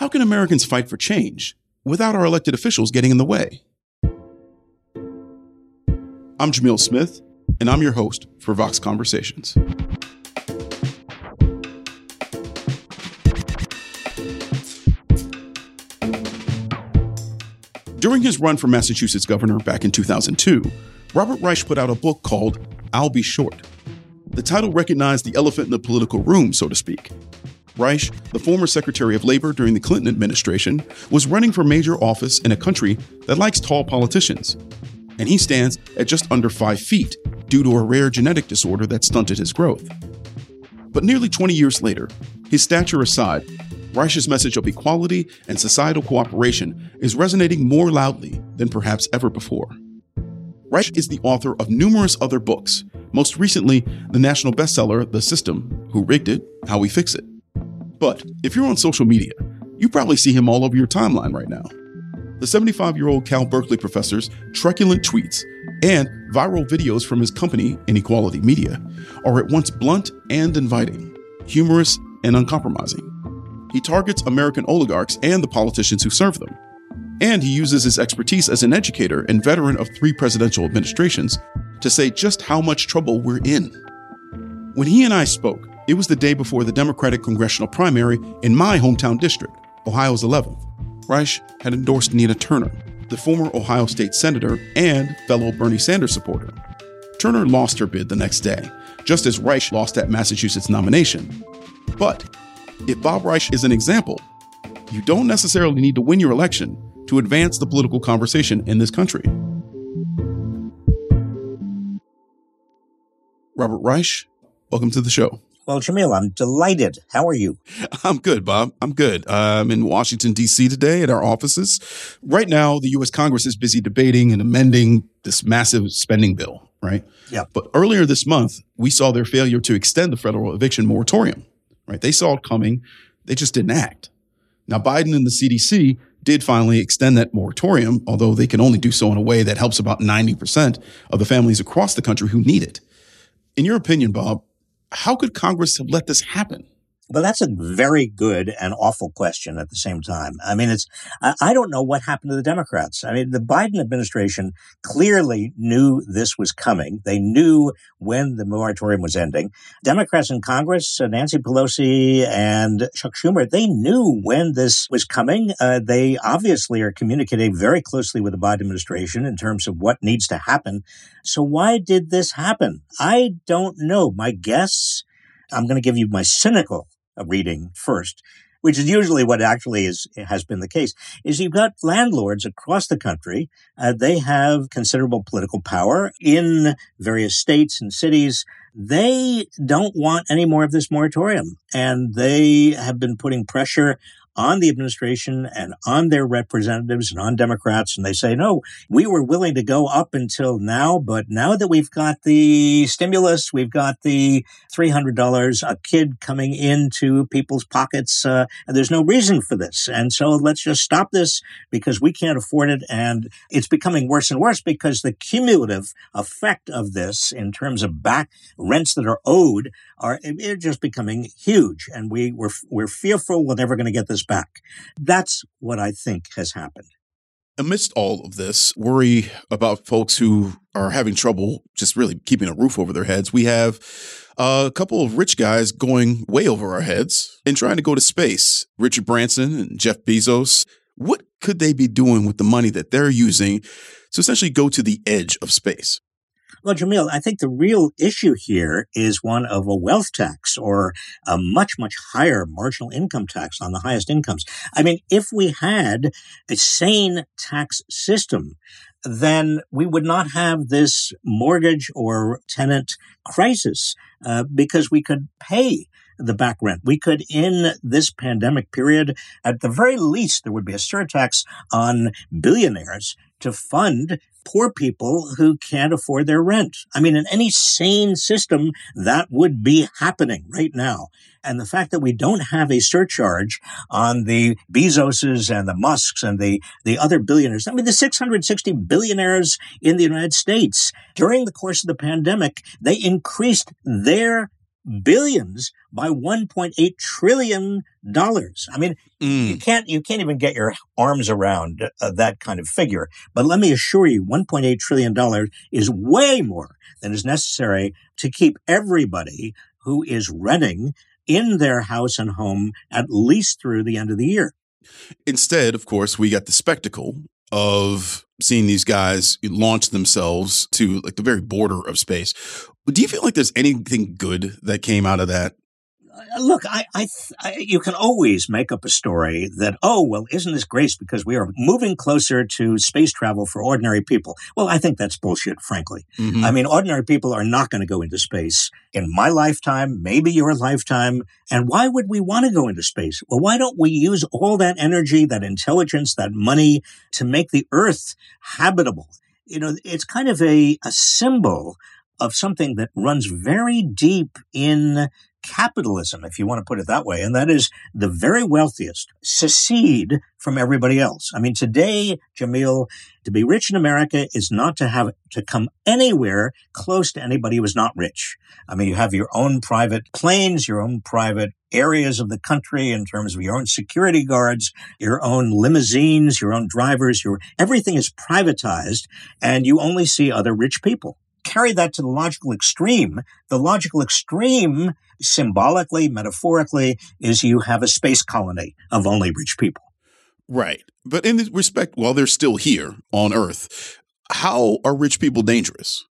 How can Americans fight for change without our elected officials getting in the way? I'm Jamil Smith, and I'm your host for Vox Conversations. During his run for Massachusetts governor back in 2002, Robert Reich put out a book called I'll Be Short. The title recognized the elephant in the political room, so to speak. Reich, the former Secretary of Labor during the Clinton administration, was running for major office in a country that likes tall politicians. And he stands at just under five feet due to a rare genetic disorder that stunted his growth. But nearly 20 years later, his stature aside, Reich's message of equality and societal cooperation is resonating more loudly than perhaps ever before. Reich is the author of numerous other books, most recently, the national bestseller The System Who Rigged It, How We Fix It. But if you're on social media, you probably see him all over your timeline right now. The 75 year old Cal Berkeley professor's truculent tweets and viral videos from his company, Inequality Media, are at once blunt and inviting, humorous and uncompromising. He targets American oligarchs and the politicians who serve them. And he uses his expertise as an educator and veteran of three presidential administrations to say just how much trouble we're in. When he and I spoke, it was the day before the Democratic congressional primary in my hometown district, Ohio's 11th. Reich had endorsed Nina Turner, the former Ohio State Senator and fellow Bernie Sanders supporter. Turner lost her bid the next day, just as Reich lost that Massachusetts nomination. But if Bob Reich is an example, you don't necessarily need to win your election to advance the political conversation in this country. Robert Reich, welcome to the show. Well, Jamil, I'm delighted. How are you? I'm good, Bob. I'm good. I'm in Washington, D.C. today at our offices. Right now, the U.S. Congress is busy debating and amending this massive spending bill, right? Yeah. But earlier this month, we saw their failure to extend the federal eviction moratorium, right? They saw it coming. They just didn't act. Now, Biden and the CDC did finally extend that moratorium, although they can only do so in a way that helps about 90% of the families across the country who need it. In your opinion, Bob, how could Congress have let this happen? Well, that's a very good and awful question at the same time. I mean, it's, I don't know what happened to the Democrats. I mean, the Biden administration clearly knew this was coming. They knew when the moratorium was ending. Democrats in Congress, uh, Nancy Pelosi and Chuck Schumer, they knew when this was coming. Uh, they obviously are communicating very closely with the Biden administration in terms of what needs to happen. So why did this happen? I don't know. My guess I'm going to give you my cynical reading first, which is usually what actually is has been the case, is you've got landlords across the country. Uh, they have considerable political power in various states and cities. They don't want any more of this moratorium, and they have been putting pressure on the administration and on their representatives and on Democrats. And they say, no, we were willing to go up until now, but now that we've got the stimulus, we've got the $300 a kid coming into people's pockets, uh, there's no reason for this. And so let's just stop this because we can't afford it. And it's becoming worse and worse because the cumulative effect of this in terms of back rents that are owed are just becoming huge. And we, we're, we're fearful we're never going to get this back. That's what I think has happened. Amidst all of this worry about folks who are having trouble just really keeping a roof over their heads, we have a couple of rich guys going way over our heads and trying to go to space. Richard Branson and Jeff Bezos. What could they be doing with the money that they're using to essentially go to the edge of space? Well, Jamil, I think the real issue here is one of a wealth tax or a much, much higher marginal income tax on the highest incomes. I mean, if we had a sane tax system, then we would not have this mortgage or tenant crisis uh, because we could pay the back rent. We could, in this pandemic period, at the very least, there would be a surtax on billionaires to fund poor people who can't afford their rent. I mean, in any sane system, that would be happening right now. And the fact that we don't have a surcharge on the Bezoses and the Musks and the, the other billionaires, I mean, the 660 billionaires in the United States during the course of the pandemic, they increased their billions by 1.8 trillion dollars. I mean, mm. you can't you can't even get your arms around uh, that kind of figure. But let me assure you, 1.8 trillion dollars is way more than is necessary to keep everybody who is renting in their house and home at least through the end of the year. Instead, of course, we got the spectacle of seeing these guys launch themselves to like the very border of space. Do you feel like there's anything good that came out of that? Uh, look, I, I, I, you can always make up a story that, oh, well, isn't this great because we are moving closer to space travel for ordinary people? Well, I think that's bullshit, frankly. Mm-hmm. I mean, ordinary people are not going to go into space in my lifetime, maybe your lifetime. And why would we want to go into space? Well, why don't we use all that energy, that intelligence, that money to make the Earth habitable? You know, it's kind of a, a symbol of something that runs very deep in capitalism, if you want to put it that way, and that is the very wealthiest secede from everybody else. I mean, today, Jamil, to be rich in America is not to have to come anywhere close to anybody who is not rich. I mean, you have your own private planes, your own private areas of the country in terms of your own security guards, your own limousines, your own drivers, your everything is privatized and you only see other rich people carry that to the logical extreme, the logical extreme, symbolically, metaphorically, is you have a space colony of only rich people. Right. But in respect, while they're still here on Earth, how are rich people dangerous?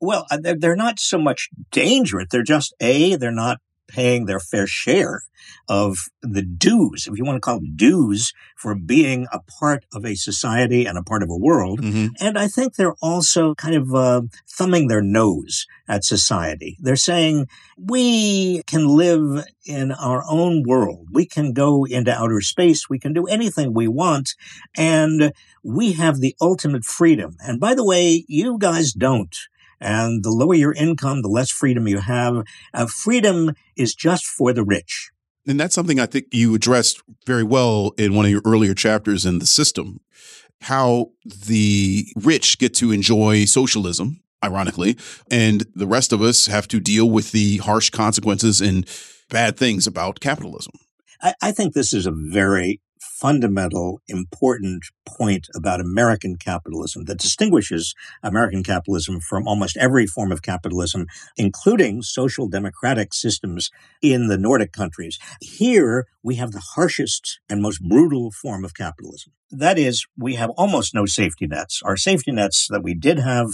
Well, uh, they're not so much dangerous. They're just, A, they're not paying their fair share of the dues, if you want to call them dues, for being a part of a society and a part of a world. Mm-hmm. And I think they're also kind of uh, thumbing their nose at society. They're saying, we can live in our own world. We can go into outer space. We can do anything we want. And we have the ultimate freedom. And by the way, you guys don't. And the lower your income, the less freedom you have. Uh, freedom is just for the rich. And that's something I think you addressed very well in one of your earlier chapters in the system. How the rich get to enjoy socialism, ironically, and the rest of us have to deal with the harsh consequences and bad things about capitalism. I, I think this is a very fundamental, important point about American capitalism that distinguishes American capitalism from almost every form of capitalism, including social democratic systems in the Nordic countries. Here, we have the harshest and most brutal form of capitalism. That is, we have almost no safety nets. Our safety nets that we did have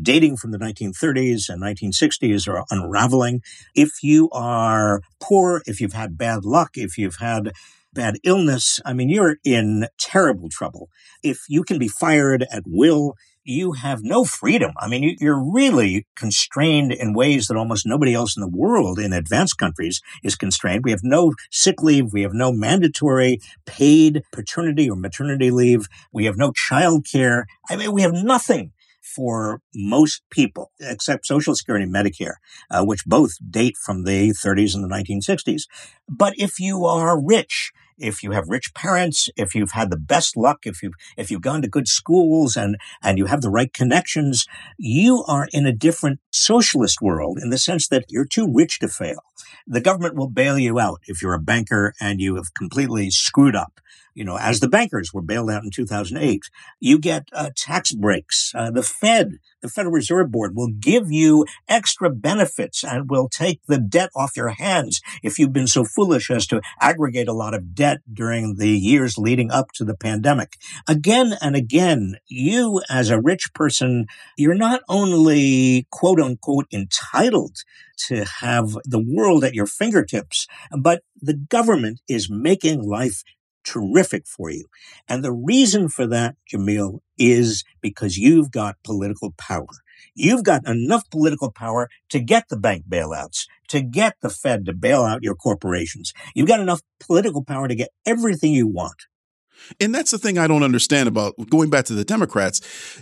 dating from the 1930s and 1960s are unraveling. If you are poor, if you've had bad luck, if you've had bad illness, I mean, you're in terrible trouble. If you can be fired at will, you have no freedom. I mean, you're really constrained in ways that almost nobody else in the world in advanced countries is constrained. We have no sick leave. We have no mandatory paid paternity or maternity leave. We have no child care. I mean, we have nothing for most people, except Social Security and Medicare, uh, which both date from the 30s and the 1960s. But if you are rich, if you have rich parents, if you've had the best luck, if you've if you've gone to good schools and and you have the right connections, you are in a different socialist world in the sense that you're too rich to fail. The government will bail you out if you're a banker and you have completely screwed up you know, as the bankers were bailed out in 2008. You get uh, tax breaks. Uh, the Fed, the Federal Reserve Board, will give you extra benefits and will take the debt off your hands if you've been so foolish as to aggregate a lot of debt during the years leading up to the pandemic. Again and again, you as a rich person, you're not only quote unquote entitled to have the world at your fingertips, but the government is making life terrific for you. And the reason for that, Jamil, is because you've got political power. You've got enough political power to get the bank bailouts, to get the Fed to bail out your corporations. You've got enough political power to get everything you want. And that's the thing I don't understand about going back to the Democrats.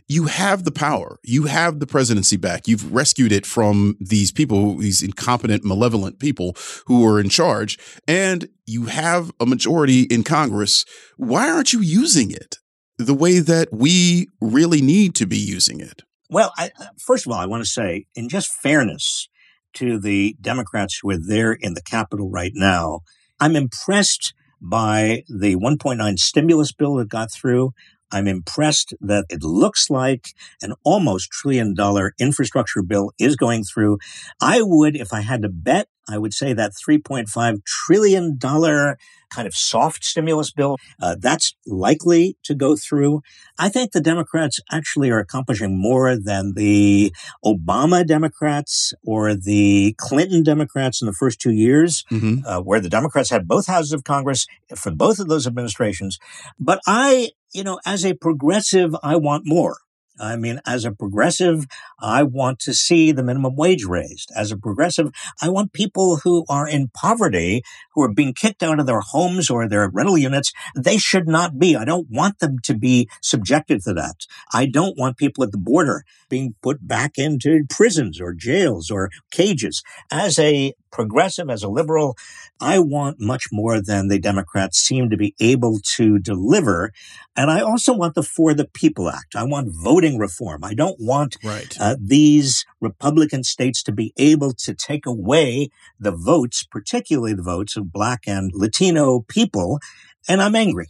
You have the power. You have the presidency back. You've rescued it from these people, these incompetent, malevolent people who are in charge. And you have a majority in Congress. Why aren't you using it the way that we really need to be using it? Well, I, first of all, I want to say, in just fairness to the Democrats who are there in the Capitol right now, I'm impressed by the 1.9 stimulus bill that got through. I'm impressed that it looks like an almost trillion dollar infrastructure bill is going through. I would, if I had to bet, I would say that $3.5 trillion kind of soft stimulus bill, uh, that's likely to go through. I think the Democrats actually are accomplishing more than the Obama Democrats or the Clinton Democrats in the first two years, mm-hmm. uh, where the Democrats had both houses of Congress for both of those administrations. But I, you know, as a progressive, I want more. I mean, as a progressive, I want to see the minimum wage raised. As a progressive, I want people who are in poverty, who are being kicked out of their homes or their rental units, they should not be. I don't want them to be subjected to that. I don't want people at the border being put back into prisons or jails or cages. As a progressive, as a liberal, I want much more than the Democrats seem to be able to deliver. And I also want the For the People Act. I want voting reform. I don't want right. uh, Uh, these Republican states to be able to take away the votes, particularly the votes of Black and Latino people. And I'm angry.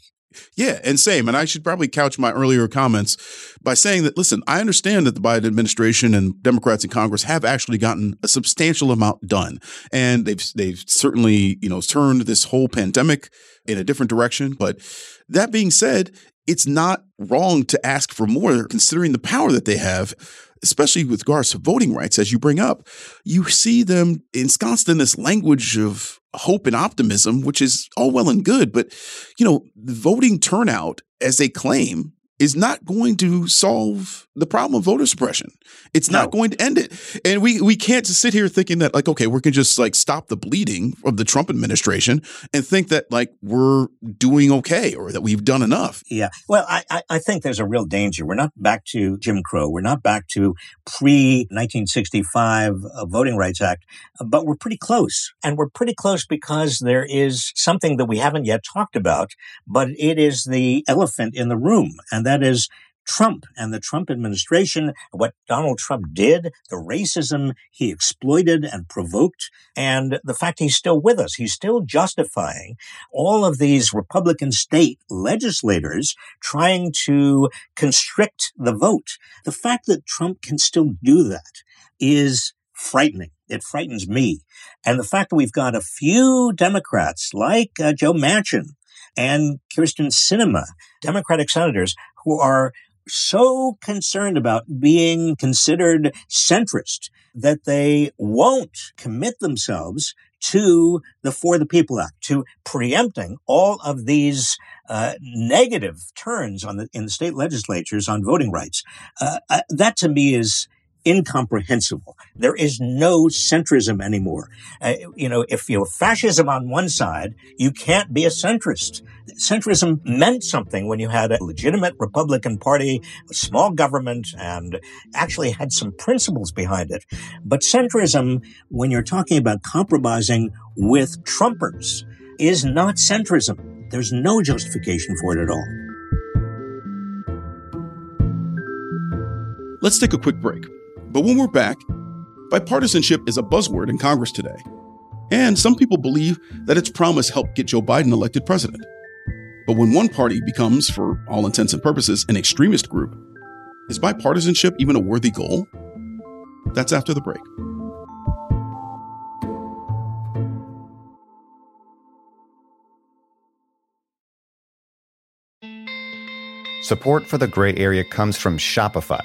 Yeah, and same. And I should probably couch my earlier comments by saying that, listen, I understand that the Biden administration and Democrats in Congress have actually gotten a substantial amount done. And they've they've certainly, you know, turned this whole pandemic in a different direction. But that being said, it's not wrong to ask for more considering the power that they have especially with regards to voting rights, as you bring up, you see them ensconced in this language of hope and optimism, which is all well and good. But, you know, voting turnout as they claim is not going to solve the problem of voter suppression. It's no. not going to end it. And we we can't just sit here thinking that like okay, we can just like stop the bleeding of the Trump administration and think that like we're doing okay or that we've done enough. Yeah. Well, I I think there's a real danger. We're not back to Jim Crow. We're not back to pre 1965 uh, Voting Rights Act, but we're pretty close. And we're pretty close because there is something that we haven't yet talked about, but it is the elephant in the room and that is Trump and the Trump administration, what Donald Trump did, the racism he exploited and provoked, and the fact he's still with us. He's still justifying all of these Republican state legislators trying to constrict the vote. The fact that Trump can still do that is frightening. It frightens me. And the fact that we've got a few Democrats like uh, Joe Manchin and Kyrsten Sinema, Democratic senators who are so concerned about being considered centrist that they won't commit themselves to the For the People Act, to preempting all of these uh, negative turns on the in the state legislatures on voting rights. Uh, uh, that to me is incomprehensible. There is no centrism anymore. Uh, you know, if you have fascism on one side, you can't be a centrist. Centrism meant something when you had a legitimate Republican Party, a small government, and actually had some principles behind it. But centrism, when you're talking about compromising with Trumpers, is not centrism. There's no justification for it at all. Let's take a quick break. But when we're back, bipartisanship is a buzzword in Congress today. And some people believe that its promise helped get Joe Biden elected president. But when one party becomes, for all intents and purposes, an extremist group, is bipartisanship even a worthy goal? That's after the break. Support for the gray area comes from Shopify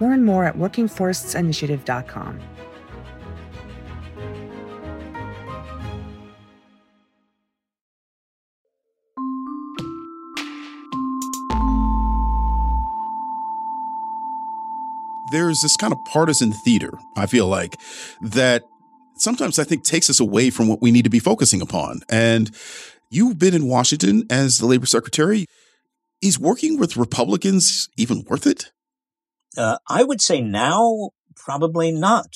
Learn more at workingforestsinitiative.com. There's this kind of partisan theater, I feel like, that sometimes I think takes us away from what we need to be focusing upon. And you've been in Washington as the labor secretary. Is working with Republicans even worth it? Uh, I would say now, probably not.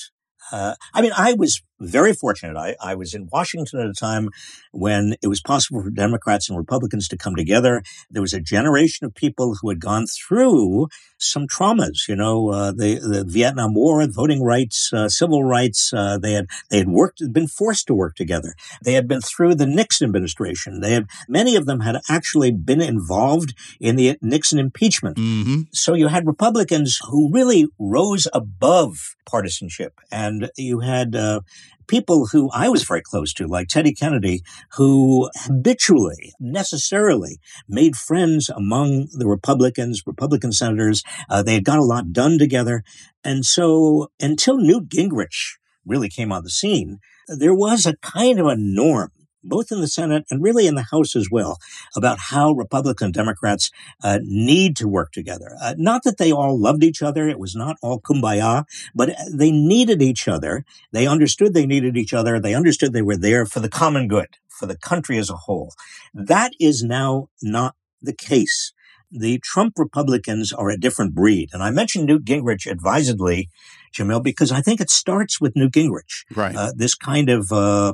Uh, I mean, I was very fortunate. I, I, was in Washington at a time when it was possible for Democrats and Republicans to come together. There was a generation of people who had gone through some traumas, you know, uh, the, the Vietnam War, voting rights, uh, civil rights. Uh, they had they had worked, been forced to work together. They had been through the Nixon administration. They had many of them had actually been involved in the Nixon impeachment. Mm-hmm. So you had Republicans who really rose above partisanship, and you had uh, people who I was very close to, like Teddy Kennedy, who habitually, necessarily made friends among the Republicans, Republican senators. Uh, they had got a lot done together. And so until Newt Gingrich really came on the scene, there was a kind of a norm both in the Senate and really in the House as well, about how Republicans and Democrats uh, need to work together. Uh, not that they all loved each other, it was not all kumbaya, but they needed each other. They understood they needed each other. They understood they were there for the common good, for the country as a whole. That is now not the case. The Trump Republicans are a different breed. And I mentioned Newt Gingrich advisedly, Jamil, because I think it starts with Newt Gingrich. Right. Uh, this kind of uh,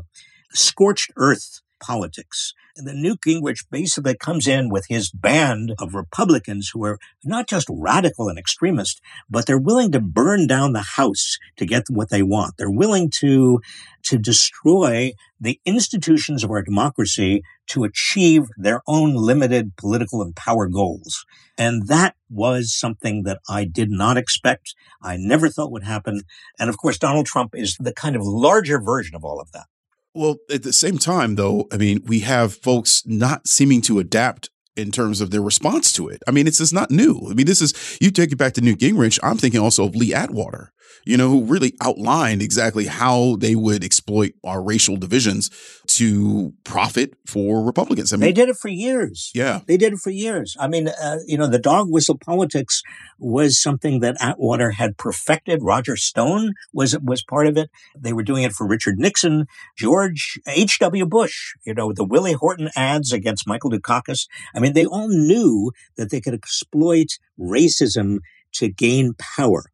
scorched earth politics. And then Newt Gingrich basically comes in with his band of Republicans who are not just radical and extremist, but they're willing to burn down the House to get what they want. They're willing to, to destroy the institutions of our democracy to achieve their own limited political and power goals. And that was something that I did not expect. I never thought would happen. And of course, Donald Trump is the kind of larger version of all of that. Well, at the same time, though, I mean, we have folks not seeming to adapt in terms of their response to it. I mean, it's, it's not new. I mean, this is, you take it back to Newt Gingrich, I'm thinking also of Lee Atwater you know, who really outlined exactly how they would exploit our racial divisions to profit for Republicans. I mean, they did it for years. Yeah. They did it for years. I mean, uh, you know, the dog whistle politics was something that Atwater had perfected. Roger Stone was, was part of it. They were doing it for Richard Nixon, George H.W. Bush, you know, the Willie Horton ads against Michael Dukakis. I mean, they all knew that they could exploit racism to gain power.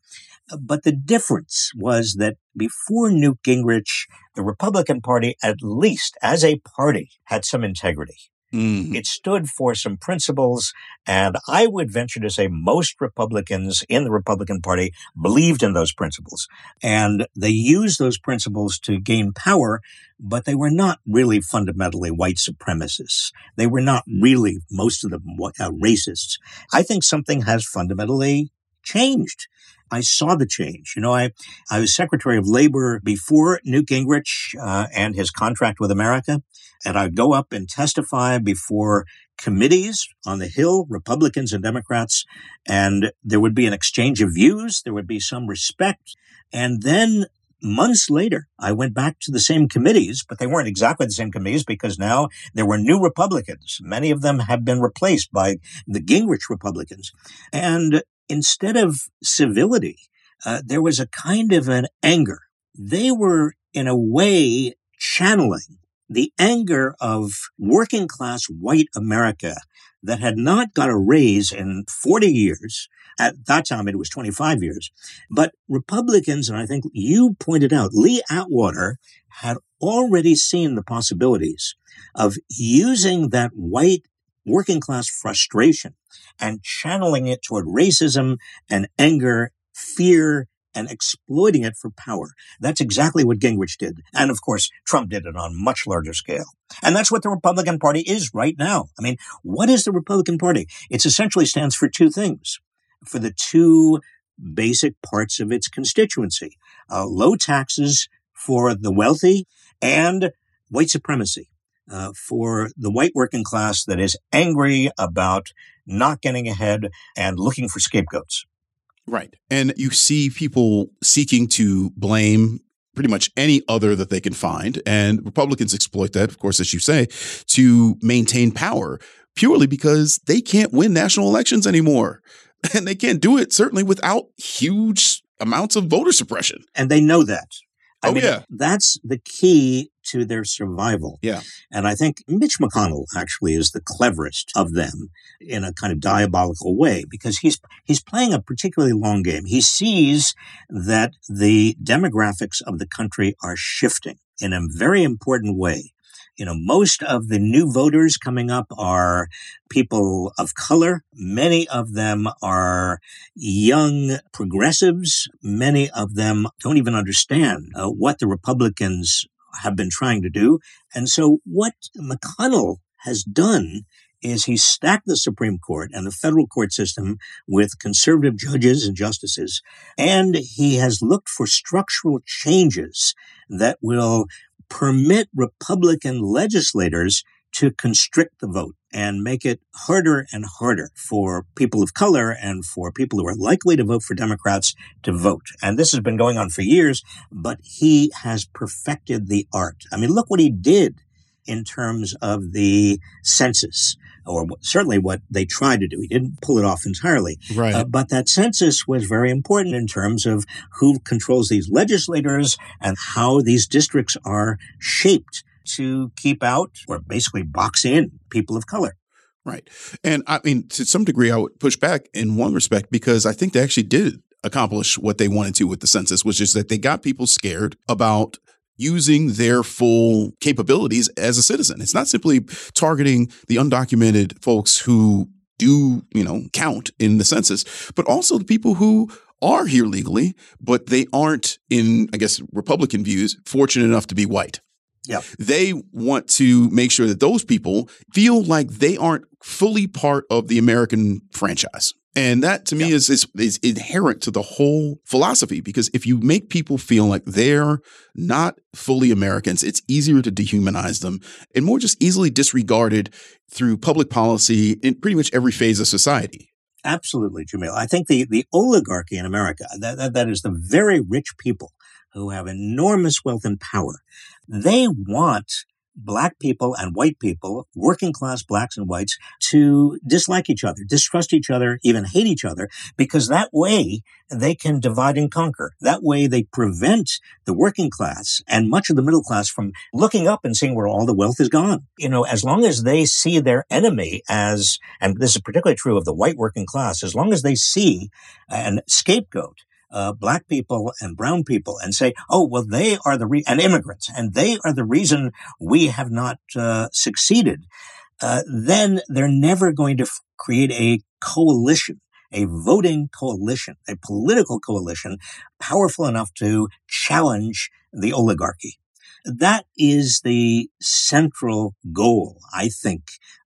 But the difference was that before Newt Gingrich, the Republican Party, at least as a party, had some integrity. Mm. It stood for some principles, and I would venture to say most Republicans in the Republican Party believed in those principles. And they used those principles to gain power, but they were not really fundamentally white supremacists. They were not really, most of them, uh, racists. I think something has fundamentally changed. I saw the change. You know, I, I was Secretary of Labor before Newt Gingrich uh, and his contract with America. And I'd go up and testify before committees on the Hill, Republicans and Democrats. And there would be an exchange of views. There would be some respect. And then months later, I went back to the same committees, but they weren't exactly the same committees because now there were new Republicans. Many of them have been replaced by the Gingrich Republicans. And instead of civility, uh, there was a kind of an anger. They were, in a way, channeling the anger of working class white America that had not got a raise in 40 years. At that time, it was 25 years. But Republicans, and I think you pointed out, Lee Atwater had already seen the possibilities of using that white working class frustration and channeling it toward racism and anger, fear, and exploiting it for power. That's exactly what Gingrich did. And of course, Trump did it on a much larger scale. And that's what the Republican Party is right now. I mean, what is the Republican Party? It essentially stands for two things. For the two basic parts of its constituency, uh, low taxes for the wealthy and white supremacy uh, for the white working class that is angry about not getting ahead and looking for scapegoats. Right. And you see people seeking to blame pretty much any other that they can find. And Republicans exploit that, of course, as you say, to maintain power purely because they can't win national elections anymore. And they can't do it certainly without huge amounts of voter suppression. And they know that. I oh, mean, yeah. That's the key to their survival. Yeah. And I think Mitch McConnell actually is the cleverest of them in a kind of diabolical way because he's he's playing a particularly long game. He sees that the demographics of the country are shifting in a very important way. You know, most of the new voters coming up are people of color. Many of them are young progressives. Many of them don't even understand uh, what the Republicans have been trying to do. And so what McConnell has done is he stacked the Supreme Court and the federal court system with conservative judges and justices. And he has looked for structural changes that will permit Republican legislators to constrict the vote and make it harder and harder for people of color and for people who are likely to vote for Democrats to vote. And this has been going on for years, but he has perfected the art. I mean, look what he did in terms of the census or certainly what they tried to do. He didn't pull it off entirely. Right. Uh, but that census was very important in terms of who controls these legislators and how these districts are shaped to keep out or basically box in people of color. Right. And I mean, to some degree, I would push back in one respect because I think they actually did accomplish what they wanted to with the census, which is that they got people scared about using their full capabilities as a citizen. It's not simply targeting the undocumented folks who do, you know, count in the census, but also the people who are here legally, but they aren't, in, I guess, Republican views, fortunate enough to be white. Yeah. They want to make sure that those people feel like they aren't fully part of the American franchise. And that to me is, is is inherent to the whole philosophy because if you make people feel like they're not fully Americans, it's easier to dehumanize them and more just easily disregarded through public policy in pretty much every phase of society. Absolutely, Jamil. I think the, the oligarchy in America, that, that, that is the very rich people who have enormous wealth and power. They want black people and white people, working class blacks and whites, to dislike each other, distrust each other, even hate each other, because that way they can divide and conquer. That way they prevent the working class and much of the middle class from looking up and seeing where all the wealth is gone. You know, as long as they see their enemy as, and this is particularly true of the white working class, as long as they see an scapegoat uh, black people and brown people and say, oh, well, they are the, re- and immigrants, and they are the reason we have not uh, succeeded, uh, then they're never going to f- create a coalition, a voting coalition, a political coalition powerful enough to challenge the oligarchy. That is the central goal, I think,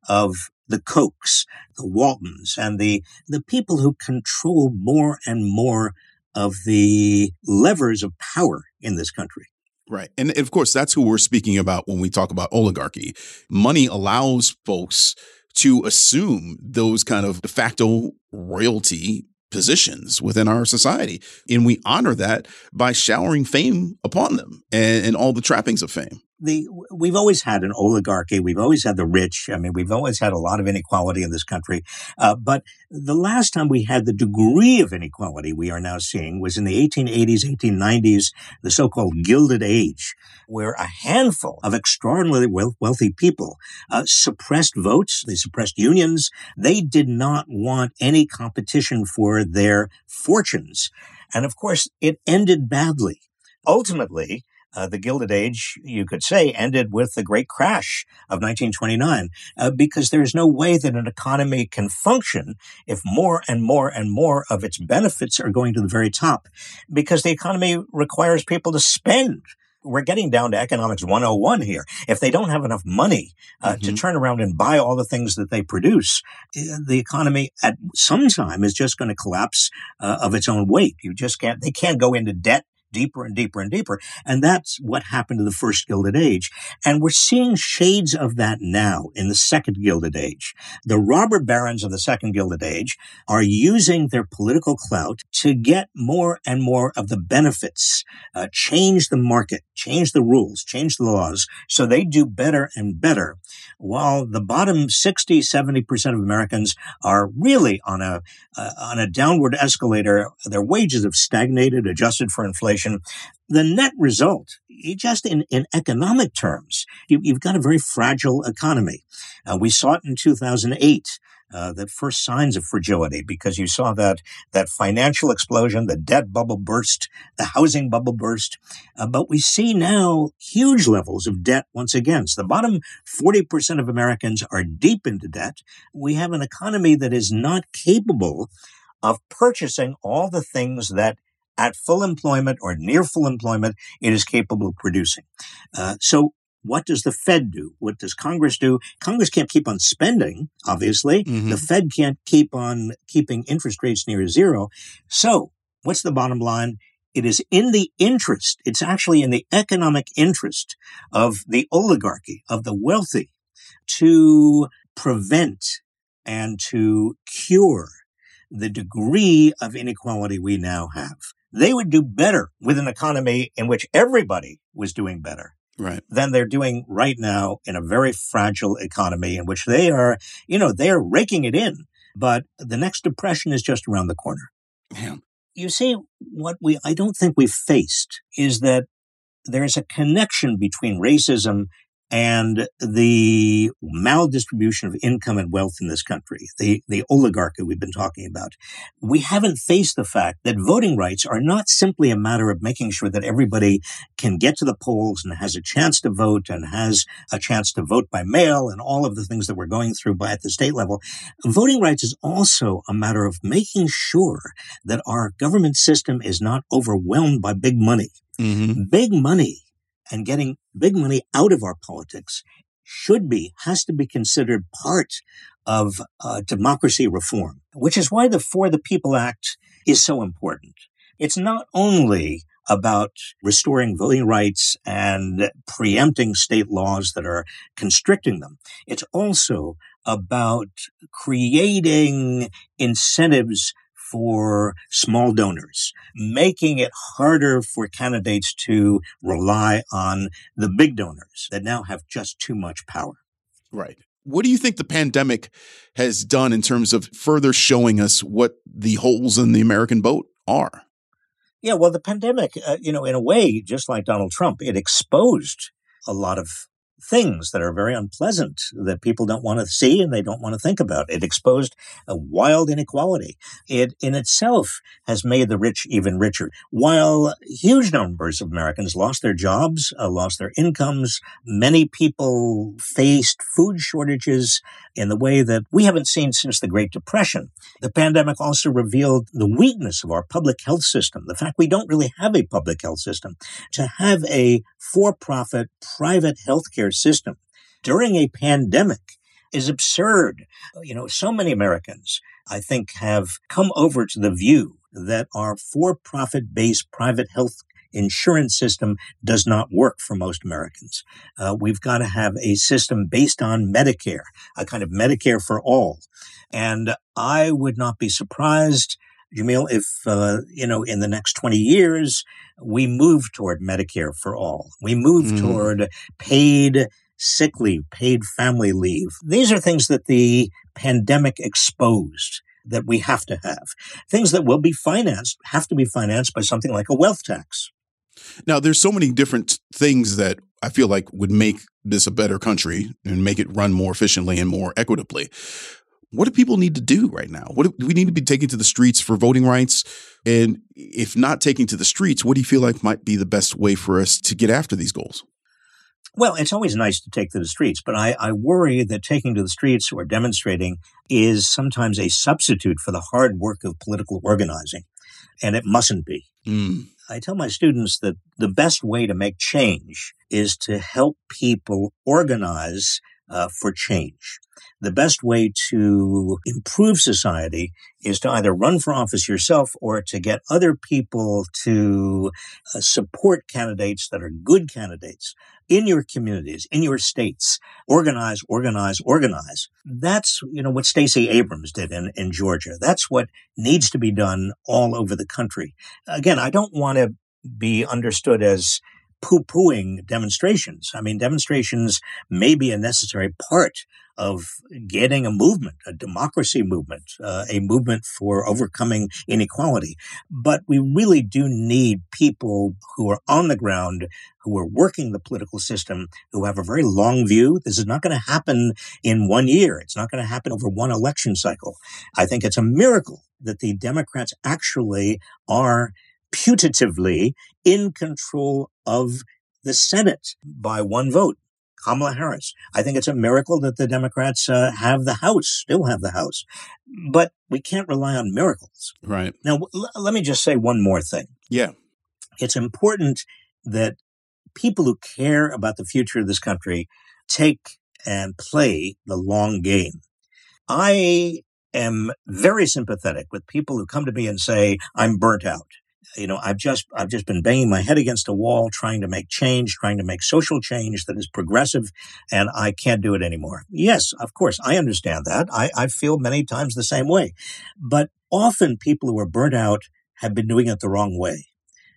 of the Kochs, the Waltons, and the, the people who control more and more of the levers of power in this country. Right. And of course, that's who we're speaking about when we talk about oligarchy. Money allows folks to assume those kind of de facto royalty positions within our society. And we honor that by showering fame upon them and, and all the trappings of fame the we've always had an oligarchy. We've always had the rich. I mean, we've always had a lot of inequality in this country. Uh, but the last time we had the degree of inequality we are now seeing was in the 1880s, 1890s, the so-called Gilded Age, where a handful of extraordinarily wealthy people uh, suppressed votes. They suppressed unions. They did not want any competition for their fortunes, and of course, it ended badly. Ultimately, uh, the Gilded Age, you could say, ended with the great crash of 1929, uh, because there's no way that an economy can function if more and more and more of its benefits are going to the very top, because the economy requires people to spend. We're getting down to economics 101 here. If they don't have enough money uh, mm-hmm. to turn around and buy all the things that they produce, uh, the economy at some time is just going to collapse uh, of its own weight. You just can't, they can't go into debt deeper and deeper and deeper. And that's what happened to the first Gilded Age. And we're seeing shades of that now in the second Gilded Age. The robber barons of the second Gilded Age are using their political clout to get more and more of the benefits, uh, change the market, change the rules, change the laws, so they do better and better, while the bottom 60, 70% of Americans are really on a, uh, on a downward escalator. Their wages have stagnated, adjusted for inflation the net result, just in, in economic terms, you, have got a very fragile economy. Uh, we saw it in 2008. Uh, the first signs of fragility because you saw that that financial explosion, the debt bubble burst, the housing bubble burst. Uh, but we see now huge levels of debt once again. So the bottom 40% of Americans are deep into debt. We have an economy that is not capable of purchasing all the things that at full employment or near full employment, it is capable of producing. Uh, so what does the Fed do? What does Congress do? Congress can't keep on spending, obviously. Mm-hmm. The Fed can't keep on keeping interest rates near zero. So what's the bottom line? It is in the interest, it's actually in the economic interest of the oligarchy, of the wealthy, to prevent and to cure the degree of inequality we now have they would do better with an economy in which everybody was doing better right. than they're doing right now in a very fragile economy in which they are, you know, they are raking it in. But the next depression is just around the corner. Man. You see, what we, I don't think we've faced is that there's a connection between racism and the maldistribution of income and wealth in this country, the, the oligarchy we've been talking about, we haven't faced the fact that voting rights are not simply a matter of making sure that everybody can get to the polls and has a chance to vote and has a chance to vote by mail and all of the things that we're going through by at the state level. Voting rights is also a matter of making sure that our government system is not overwhelmed by big money. Mm-hmm. Big money and getting big money out of our politics should be, has to be considered part of uh, democracy reform, which is why the For the People Act is so important. It's not only about restoring voting rights and preempting state laws that are constricting them. It's also about creating incentives for small donors, making it harder for candidates to rely on the big donors that now have just too much power. Right. What do you think the pandemic has done in terms of further showing us what the holes in the American boat are? Yeah, well, the pandemic, uh, you know, in a way, just like Donald Trump, it exposed a lot of things that are very unpleasant that people don't want to see and they don't want to think about. It exposed a wild inequality. It in itself has made the rich even richer. While huge numbers of Americans lost their jobs, uh, lost their incomes, many people faced food shortages in the way that we haven't seen since the Great Depression. The pandemic also revealed the weakness of our public health system, the fact we don't really have a public health system. To have a for profit private healthcare system during a pandemic is absurd. You know, so many Americans, I think, have come over to the view that our for profit based private health insurance system does not work for most Americans. Uh, we've got to have a system based on Medicare, a kind of Medicare for all. And I would not be surprised Jamil, if, uh, you know, in the next 20 years, we move toward Medicare for all, we move mm. toward paid sick leave, paid family leave. These are things that the pandemic exposed that we have to have. Things that will be financed have to be financed by something like a wealth tax. Now, there's so many different things that I feel like would make this a better country and make it run more efficiently and more equitably. What do people need to do right now? What do we need to be taking to the streets for voting rights? And if not taking to the streets, what do you feel like might be the best way for us to get after these goals? Well, it's always nice to take to the streets, but I, I, worry that taking to the streets or demonstrating is sometimes a substitute for the hard work of political organizing, and it mustn't be. Mm. I tell my students that the best way to make change is to help people organize uh, for change. The best way to improve society is to either run for office yourself or to get other people to uh, support candidates that are good candidates in your communities, in your states. Organize, organize, organize. That's, you know, what Stacey Abrams did in, in Georgia. That's what needs to be done all over the country. Again, I don't want to be understood as poo pooing demonstrations. I mean, demonstrations may be a necessary part of getting a movement, a democracy movement, uh, a movement for overcoming inequality. But we really do need people who are on the ground, who are working the political system, who have a very long view. This is not going to happen in one year. It's not going to happen over one election cycle. I think it's a miracle that the Democrats actually are putatively in control of the Senate by one vote. Kamala Harris. I think it's a miracle that the Democrats uh, have the House, still have the House. But we can't rely on miracles. Right. Now, l- let me just say one more thing. Yeah. It's important that people who care about the future of this country take and play the long game. I am very sympathetic with people who come to me and say, I'm burnt out you know, I've just I've just been banging my head against a wall trying to make change, trying to make social change that is progressive, and I can't do it anymore. Yes, of course, I understand that. I, I feel many times the same way. But often people who are burnt out have been doing it the wrong way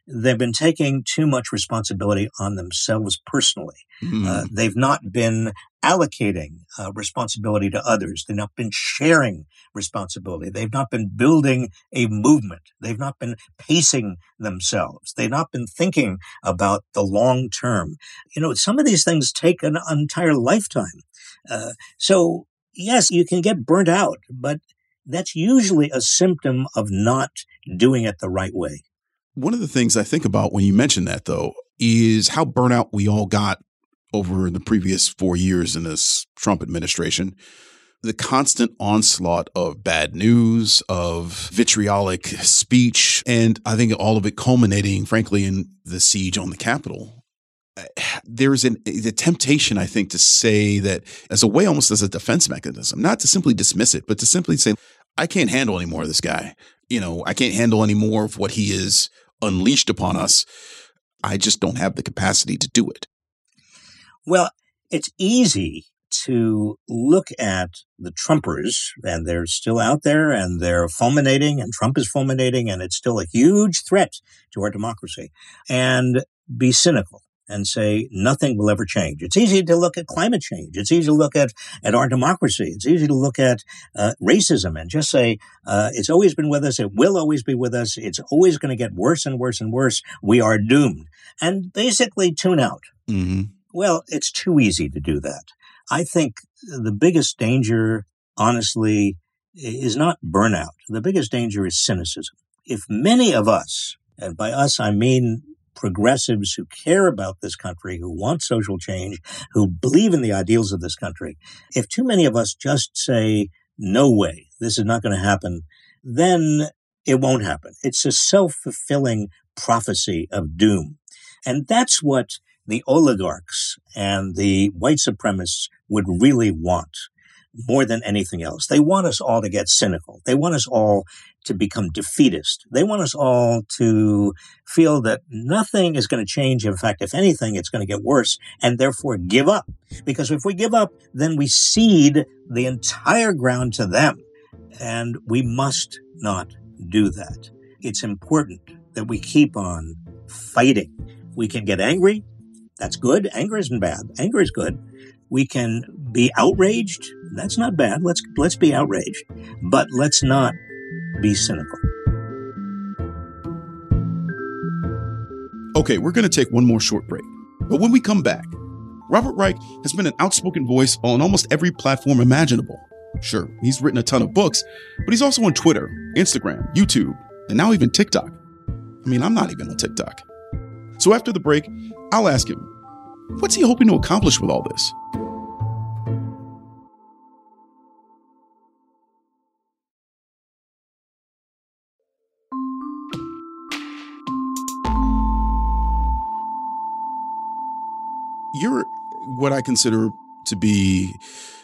they've been taking too much responsibility on themselves personally. Mm. Uh, they've not been allocating uh, responsibility to others. They've not been sharing responsibility. They've not been building a movement. They've not been pacing themselves. They've not been thinking about the long term. You know, some of these things take an entire lifetime. Uh, so, yes, you can get burnt out, but that's usually a symptom of not doing it the right way. One of the things I think about when you mention that, though, is how burnout we all got over the previous four years in this Trump administration. The constant onslaught of bad news, of vitriolic speech, and I think all of it culminating, frankly, in the siege on the Capitol. there's an temptation, I think, to say that as a way, almost as a defense mechanism, not to simply dismiss it, but to simply say, I can't handle any more of this guy. You know, I can't handle any more of what he is unleashed upon us. I just don't have the capacity to do it. Well, it's easy to look at the Trumpers, and they're still out there and they're fulminating, and Trump is fulminating, and it's still a huge threat to our democracy, and be cynical and say nothing will ever change. It's easy to look at climate change. It's easy to look at, at our democracy. It's easy to look at uh, racism and just say uh, it's always been with us. It will always be with us. It's always going to get worse and worse and worse. We are doomed. And basically tune out. Mm-hmm. Well, it's too easy to do that. I think the biggest danger, honestly, is not burnout. The biggest danger is cynicism. If many of us, and by us I mean progressives who care about this country, who want social change, who believe in the ideals of this country, if too many of us just say, no way, this is not going to happen, then it won't happen. It's a self fulfilling prophecy of doom. And that's what the oligarchs and the white supremacists would really want more than anything else. They want us all to get cynical. They want us all to become defeatist. They want us all to feel that nothing is going to change. In fact, if anything, it's going to get worse and therefore give up. Because if we give up, then we cede the entire ground to them. And we must not do that. It's important that we keep on fighting. We can get angry. That's good. Anger isn't bad. Anger is good. We can be outraged. That's not bad. Let's let's be outraged, but let's not be cynical. Okay, we're going to take one more short break. But when we come back, Robert Reich has been an outspoken voice on almost every platform imaginable. Sure, he's written a ton of books, but he's also on Twitter, Instagram, YouTube, and now even TikTok. I mean, I'm not even on TikTok. So after the break, I'll ask him, what's he hoping to accomplish with all this? You're what I consider to be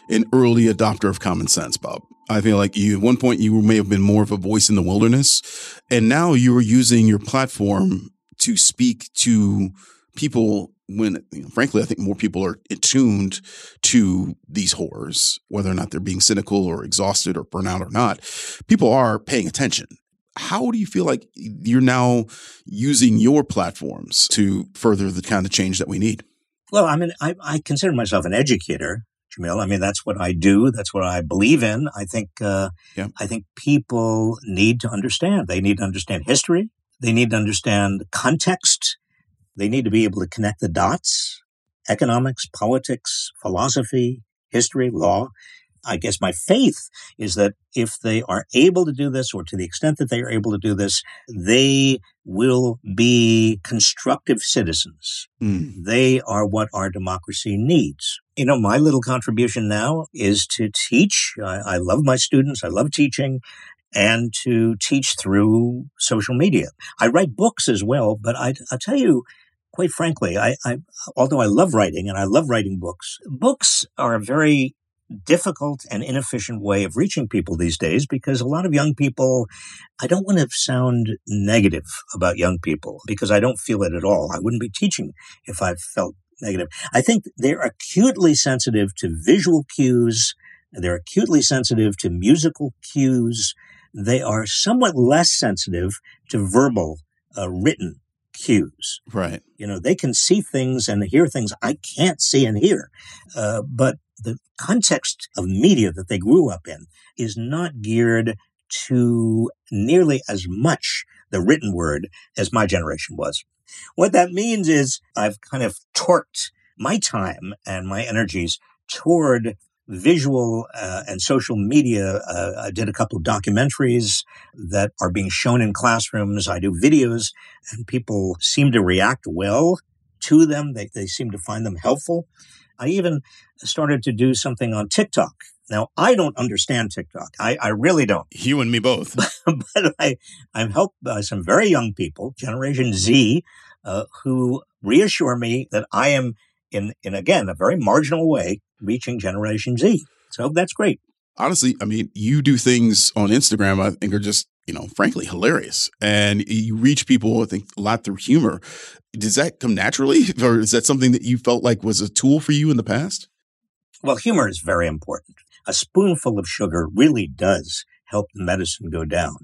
an early adopter of common sense, Bob. I feel like you, at one point, you may have been more of a voice in the wilderness, and now you are using your platform to speak to people when, you know, frankly, I think more people are attuned to these horrors, whether or not they're being cynical or exhausted or burnout or not. People are paying attention. How do you feel like you're now using your platforms to further the kind of change that we need? Well, I mean, I, I consider myself an educator, Jamil. I mean, that's what I do. That's what I believe in. I think, uh, yeah. I think people need to understand. They need to understand history. They need to understand context. They need to be able to connect the dots. Economics, politics, philosophy, history, law. I guess my faith is that if they are able to do this, or to the extent that they are able to do this, they will be constructive citizens. Mm. They are what our democracy needs. You know, my little contribution now is to teach. I, I love my students. I love teaching and to teach through social media. I write books as well, but I, will tell you, quite frankly, I, I, although I love writing and I love writing books, books are a very difficult and inefficient way of reaching people these days because a lot of young people, I don't want to sound negative about young people because I don't feel it at all. I wouldn't be teaching if I felt negative. I think they're acutely sensitive to visual cues. They're acutely sensitive to musical cues. They are somewhat less sensitive to verbal, uh, written cues. Right. You know, they can see things and hear things I can't see and hear. Uh, but the context of media that they grew up in is not geared to nearly as much the written word as my generation was. What that means is I've kind of torqued my time and my energies toward visual uh, and social media. Uh, I did a couple of documentaries that are being shown in classrooms. I do videos and people seem to react well to them. They, they seem to find them helpful. I even started to do something on TikTok. Now, I don't understand TikTok. I, I really don't. You and me both. but I, I'm helped by some very young people, Generation Z, uh, who reassure me that I am in, in again, a very marginal way reaching Generation Z. So that's great. Honestly, I mean, you do things on Instagram I think are just, you know, frankly hilarious. And you reach people, I think, a lot through humor. Does that come naturally? Or is that something that you felt like was a tool for you in the past? Well, humor is very important. A spoonful of sugar really does help the medicine go down.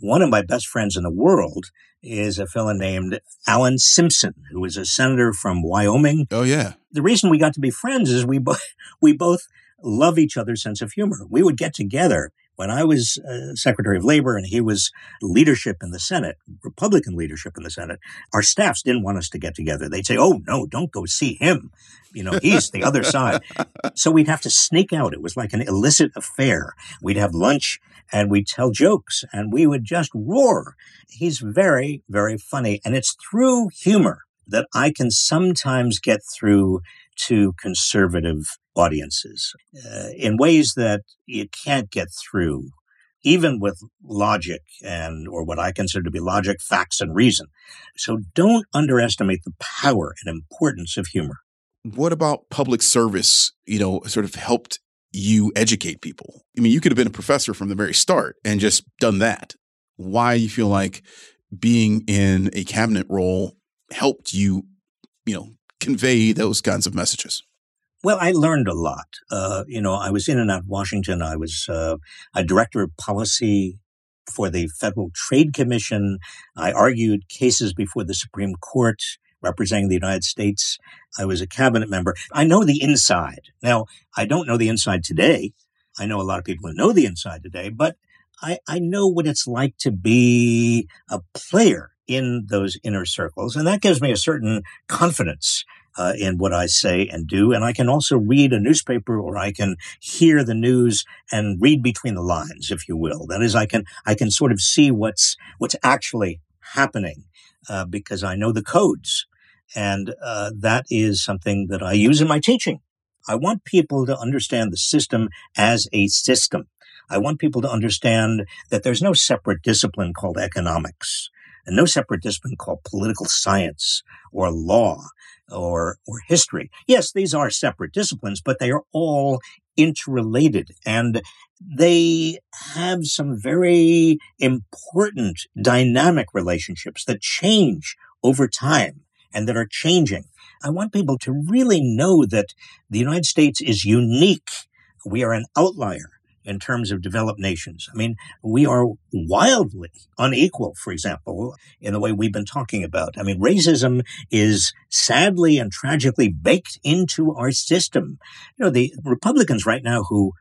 One of my best friends in the world is a fellow named Alan Simpson, who is a senator from Wyoming. Oh yeah. The reason we got to be friends is we both we both love each other's sense of humor. We would get together when I was uh, Secretary of Labor and he was leadership in the Senate, Republican leadership in the Senate, our staffs didn't want us to get together. They'd say, "Oh no, don't go see him. You know, he's the other side." So we'd have to sneak out. It was like an illicit affair. We'd have lunch and we'd tell jokes and we would just roar. He's very, very funny, and it's through humor that I can sometimes get through to conservative audiences uh, in ways that you can't get through even with logic and or what I consider to be logic, facts and reason. So don't underestimate the power and importance of humor. What about public service, you know, sort of helped you educate people? I mean, you could have been a professor from the very start and just done that. Why do you feel like being in a cabinet role helped you, you know, convey those kinds of messages? Well, I learned a lot. Uh, you know, I was in and out of Washington. I was uh, a director of policy for the Federal Trade Commission. I argued cases before the Supreme Court representing the United States. I was a cabinet member. I know the inside. Now, I don't know the inside today. I know a lot of people who know the inside today, but I, I know what it's like to be a player in those inner circles. And that gives me a certain confidence uh, in what I say and do. And I can also read a newspaper or I can hear the news and read between the lines, if you will. That is, I can, I can sort of see what's, what's actually happening uh, because I know the codes. And uh, that is something that I use in my teaching. I want people to understand the system as a system. I want people to understand that there's no separate discipline called economics and no separate discipline called political science or law or, or history. Yes, these are separate disciplines, but they are all interrelated and they have some very important dynamic relationships that change over time and that are changing. I want people to really know that the United States is unique. We are an outlier in terms of developed nations. I mean, we are wildly unequal, for example, in the way we've been talking about. I mean, racism is sadly and tragically baked into our system. You know, the Republicans right now who,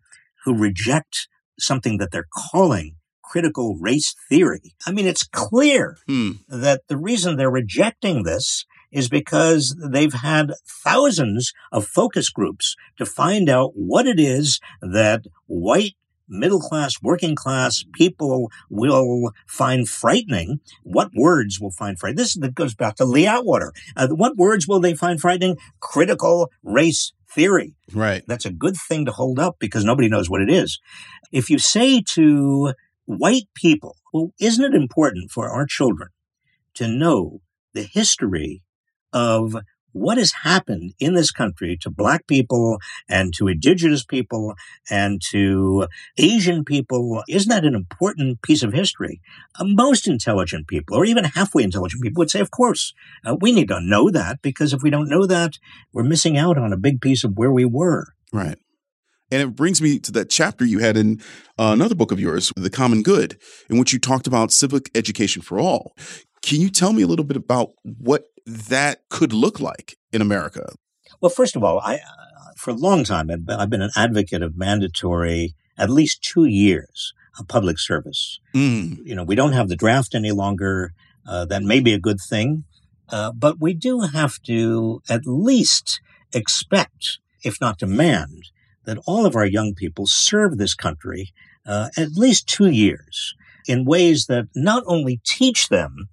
who reject something that they're calling critical race theory. I mean, it's clear hmm. that the reason they're rejecting this is because they've had thousands of focus groups to find out what it is that white middle class, working class people will find frightening. What words will find frightening? This that goes back to Lee Atwater. Uh, what words will they find frightening? Critical race theory. Right. That's a good thing to hold up because nobody knows what it is. If you say to white people, well, isn't it important for our children to know the history of what has happened in this country to black people and to indigenous people and to Asian people. Isn't that an important piece of history? Uh, most intelligent people, or even halfway intelligent people, would say, of course, uh, we need to know that because if we don't know that, we're missing out on a big piece of where we were. Right. And it brings me to that chapter you had in uh, another book of yours, The Common Good, in which you talked about civic education for all. Can you tell me a little bit about what that could look like in America? Well, first of all, I uh, for a long time I've been an advocate of mandatory at least two years of public service. Mm. You know, we don't have the draft any longer. Uh, that may be a good thing, uh, but we do have to at least expect, if not demand, that all of our young people serve this country uh, at least two years in ways that not only teach them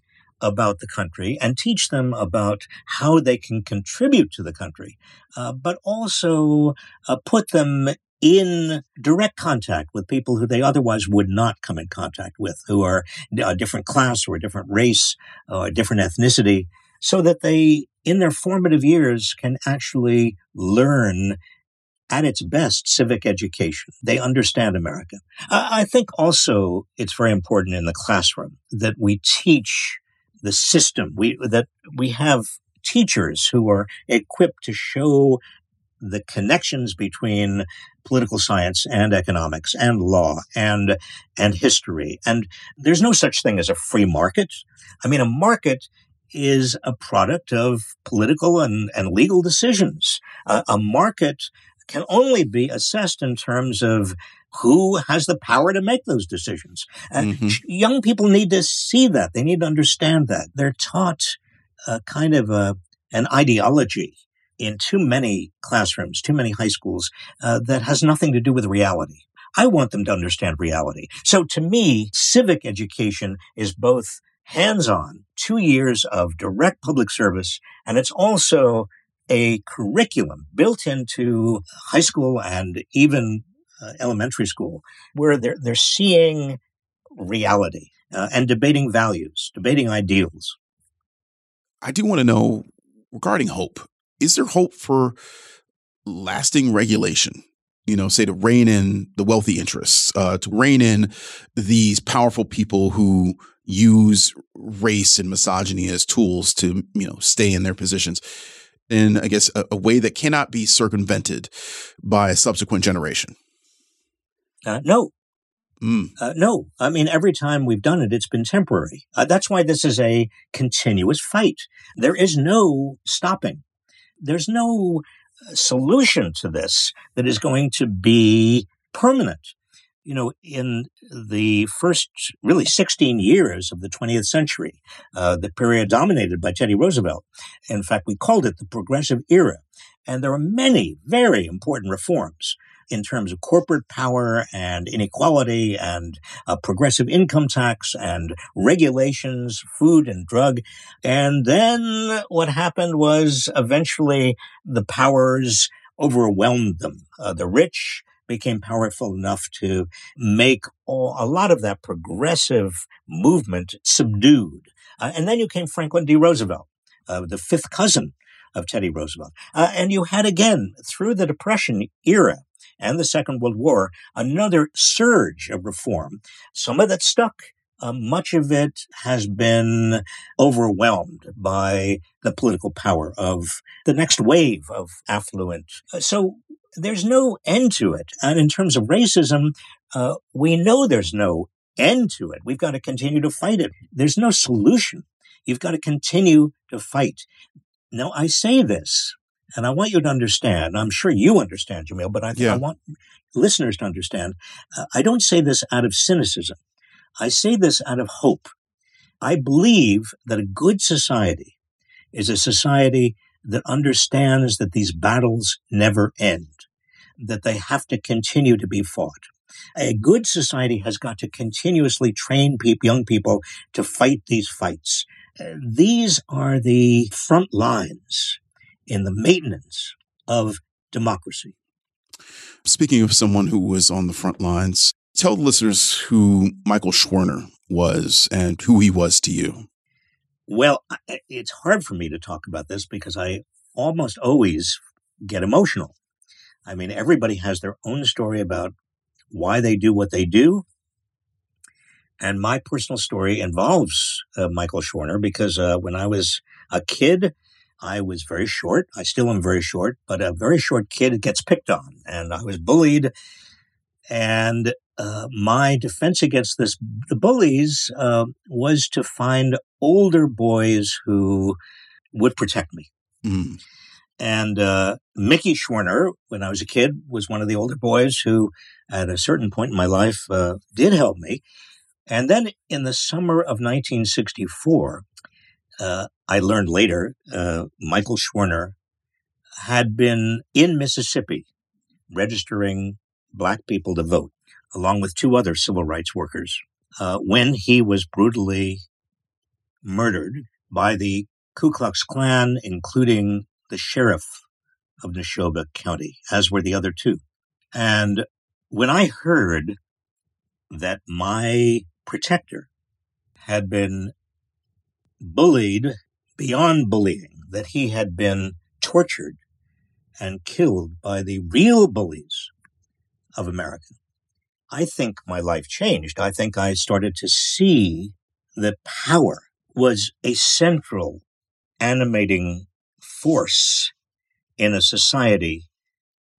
about the country and teach them about how they can contribute to the country, uh, but also uh, put them in direct contact with people who they otherwise would not come in contact with, who are a different class or a different race or a different ethnicity. so that they, in their formative years, can actually learn at its best civic education. They understand America. I think also it's very important in the classroom that we teach the system. We that we have teachers who are equipped to show the connections between political science and economics and law and and history. And there's no such thing as a free market. I mean a market is a product of political and, and legal decisions. Uh, a market can only be assessed in terms of who has the power to make those decisions. Mm-hmm. young people need to see that. They need to understand that. They're taught a kind of a, an ideology in too many classrooms, too many high schools uh, that has nothing to do with reality. I want them to understand reality. So to me, civic education is both hands on, two years of direct public service, and it's also a curriculum built into high school and even uh, elementary school where they're, they're seeing reality uh, and debating values, debating ideals. I do want to know regarding hope. Is there hope for lasting regulation? You know, say to rein in the wealthy interests, uh, to rein in these powerful people who use race and misogyny as tools to, you know, stay in their positions in, I guess, a, a way that cannot be circumvented by a subsequent generation? Uh, no. Mm. Uh, no. I mean, every time we've done it, it's been temporary. Uh, that's why this is a continuous fight. There is no stopping. There's no uh, solution to this that is going to be permanent you know, in the first really 16 years of the 20th century, uh, the period dominated by Teddy Roosevelt. In fact, we called it the progressive era. And there were many very important reforms in terms of corporate power and inequality and uh, progressive income tax and regulations, food and drug. And then what happened was eventually the powers overwhelmed them. Uh, the rich became powerful enough to make all, a lot of that progressive movement subdued. Uh, and then you came Franklin D. Roosevelt, uh, the fifth cousin of Teddy Roosevelt. Uh, and you had again, through the Depression era and the Second World War, another surge of reform. Some of that stuck. Uh, much of it has been overwhelmed by the political power of the next wave of affluent. Uh, so there's no end to it. And in terms of racism, uh, we know there's no end to it. We've got to continue to fight it. There's no solution. You've got to continue to fight. Now, I say this, and I want you to understand. I'm sure you understand, Jamil, but I, yeah. I want listeners to understand. Uh, I don't say this out of cynicism. I say this out of hope. I believe that a good society is a society that understands that these battles never end that they have to continue to be fought. A good society has got to continuously train people, young people to fight these fights. Uh, these are the front lines in the maintenance of democracy. Speaking of someone who was on the front lines, tell the listeners who Michael Schwerner was and who he was to you. Well, it's hard for me to talk about this because I almost always get emotional. I mean, everybody has their own story about why they do what they do. And my personal story involves uh, Michael Schwerner because uh, when I was a kid, I was very short. I still am very short, but a very short kid gets picked on, and I was bullied. And uh, my defense against this, the bullies, uh, was to find older boys who would protect me. Mm. And uh, Mickey Schwerner, when I was a kid, was one of the older boys who, at a certain point in my life, uh, did help me. And then in the summer of 1964, uh, I learned later uh, Michael Schwerner had been in Mississippi registering black people to vote, along with two other civil rights workers, uh, when he was brutally murdered by the Ku Klux Klan, including the sheriff of Neshoba County, as were the other two. And when I heard that my protector had been bullied beyond believing that he had been tortured and killed by the real bullies of America, I think my life changed. I think I started to see that power was a central animating force in a society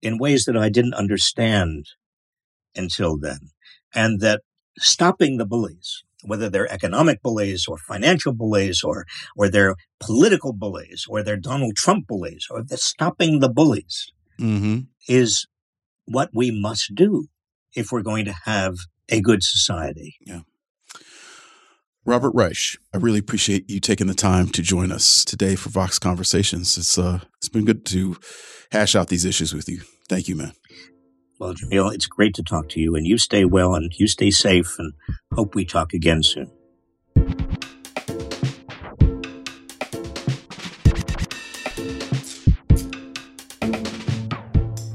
in ways that I didn't understand until then. And that stopping the bullies, whether they're economic bullies or financial bullies or, or they're political bullies or they're Donald Trump bullies or they're stopping the bullies mm-hmm. is what we must do if we're going to have a good society. Yeah. Robert Reich, I really appreciate you taking the time to join us today for Vox Conversations. It's uh, it's been good to hash out these issues with you. Thank you, man. Well, Jamil, it's great to talk to you, and you stay well and you stay safe, and hope we talk again soon.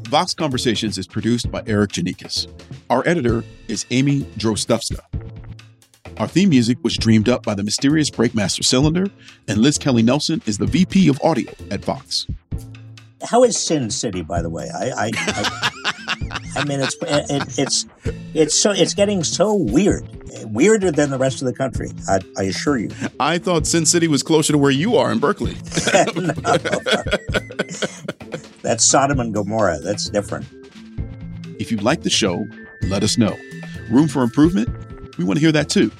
Vox Conversations is produced by Erikk Geannikis. Our editor is Amy Drozdowska. Our theme music was dreamed up by the mysterious Breakmaster Cylinder, and Liz Kelly Nelson is the VP of Audio at Vox. How is Sin City, by the way? I, I, I, I mean, it's it, it's it's so it's getting so weird, weirder than the rest of the country. I, I assure you. I thought Sin City was closer to where you are in Berkeley. That's Sodom and Gomorrah. That's different. If you like the show, let us know. Room for improvement? We want to hear that too.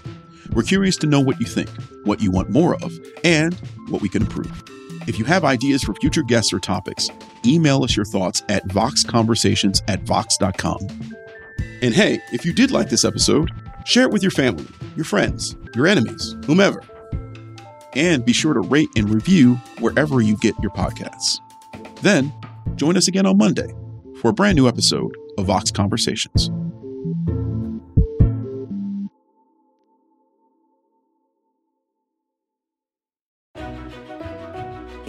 We're curious to know what you think, what you want more of, and what we can improve. If you have ideas for future guests or topics, email us your thoughts at voxconversations at vox.com. And hey, if you did like this episode, share it with your family, your friends, your enemies, whomever. And be sure to rate and review wherever you get your podcasts. Then, join us again on Monday for a brand new episode of Vox Conversations.